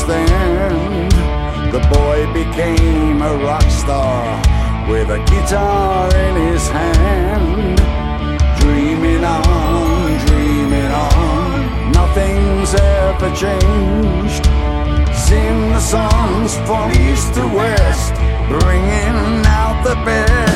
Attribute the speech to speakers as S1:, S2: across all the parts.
S1: Then The boy became a rock star with a guitar in his hand. Dreaming on, dreaming on, nothing's ever changed. Sing the songs from east to west, bringing out the best.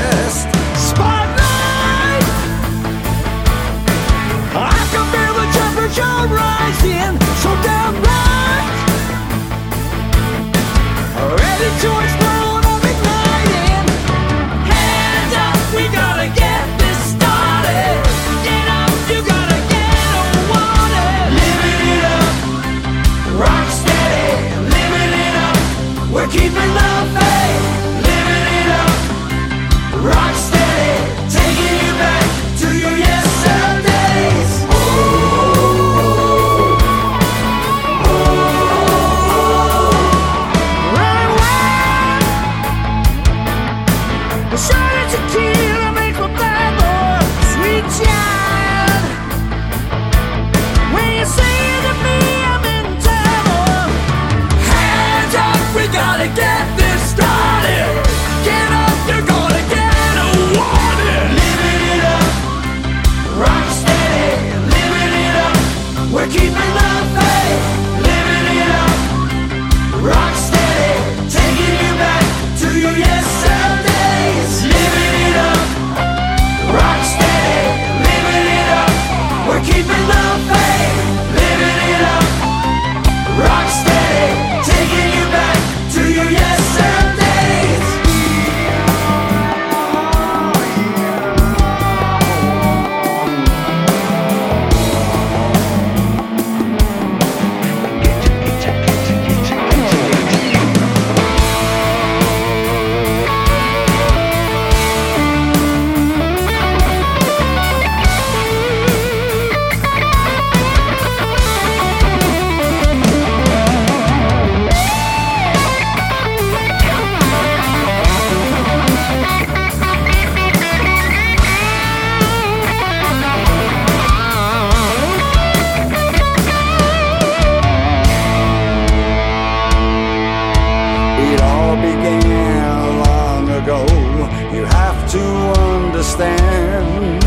S1: Then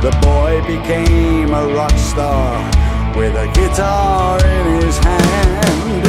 S1: The boy became a rock star with a guitar in his hand.